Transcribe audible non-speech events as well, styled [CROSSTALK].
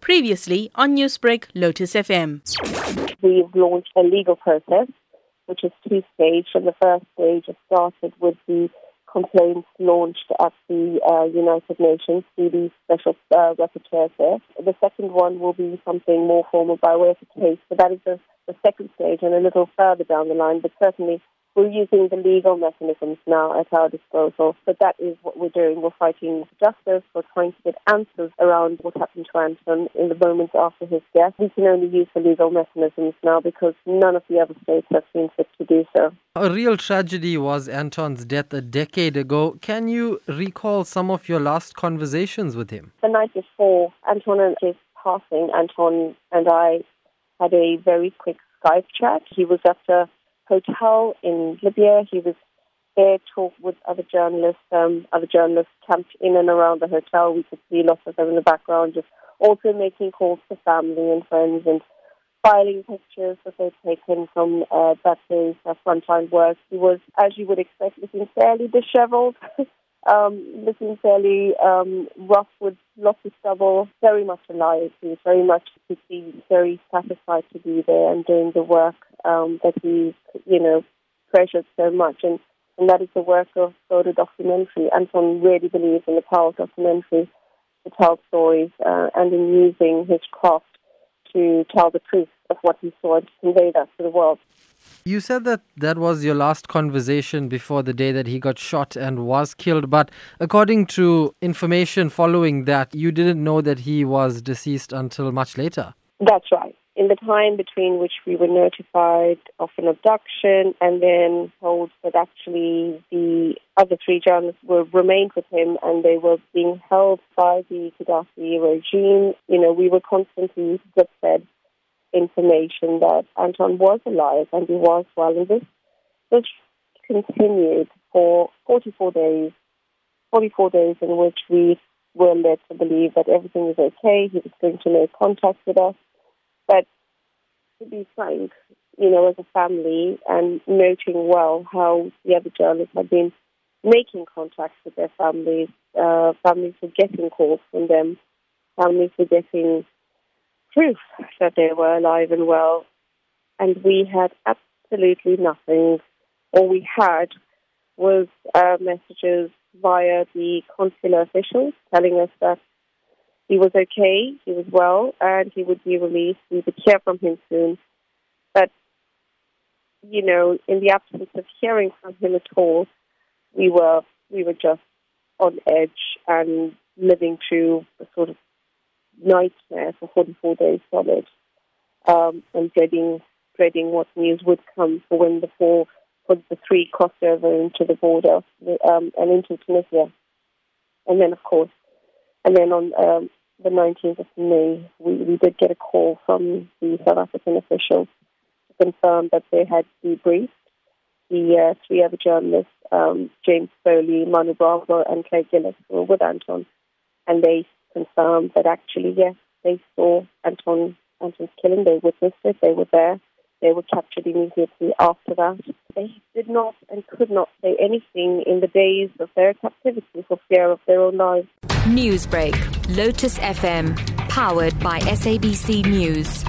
Previously on Newsbreak, Lotus FM. We've launched a legal process, which is two stage. And the first stage has started with the complaints launched at the uh, United Nations through the special uh, rapporteur there. The second one will be something more formal by way of a case. So that is the, the second stage and a little further down the line, but certainly we're using the legal mechanisms now at our disposal. but that is what we're doing. We're fighting for justice. We're trying to get answers around what happened to Anton in the moments after his death. We can only use the legal mechanisms now because none of the other states have seen fit to do so. A real tragedy was Anton's death a decade ago. Can you recall some of your last conversations with him? The night before Anton and his passing, Anton and I had a very quick Skype chat. He was at a hotel in Libya. He was there, talk with other journalists. Um, other journalists camped in and around the hotel. We could see lots of them in the background, just also making calls to family and friends and filing pictures that they'd taken from uh, that day's uh, frontline work. He was, as you would expect, looking fairly disheveled. [LAUGHS] um, looking fairly um, rough with lots of stubble, very much alive. He was very much to be very satisfied to be there and doing the work um, that he, you know, treasured so much. And, and that is the work of photo documentary. Anton really believes in the power of documentary to tell stories uh, and in using his craft to tell the truth of what he saw and to convey that to the world. You said that that was your last conversation before the day that he got shot and was killed, but according to information following that, you didn't know that he was deceased until much later. That's right. In the time between which we were notified of an abduction and then told that actually the other three journalists were remained with him and they were being held by the Gaddafi regime, you know, we were constantly just fed information that Anton was alive and he was well. And this, this continued for 44 days, 44 days in which we were led to believe that everything was okay. He was going to make contact with us. But to be frank, you know, as a family and noting well how the other journalists had been making contacts with their families, uh, families were getting calls from them, families were getting proof that they were alive and well, and we had absolutely nothing. All we had was uh, messages via the consular officials telling us that he was okay, he was well, and he would be released. We would hear from him soon. But, you know, in the absence of hearing from him at all, we were we were just on edge and living through a sort of nightmare for 44 days solid, um, and dreading dreading what news would come for when the four for the three crossed over into the border um, and into Tunisia, and then of course, and then on um, the 19th of May, we, we did get a call from the South African officials to confirm that they had debriefed the uh, three other journalists, um, James Foley, Manu Brabo, and Clare Gillis, who were with Anton, and they confirmed that actually, yes, they saw Anton Anton's killing. They witnessed it. They were there. They were captured immediately after that. They did not and could not say anything in the days of their captivity for fear of their own lives. Newsbreak, Lotus FM, powered by SABC News.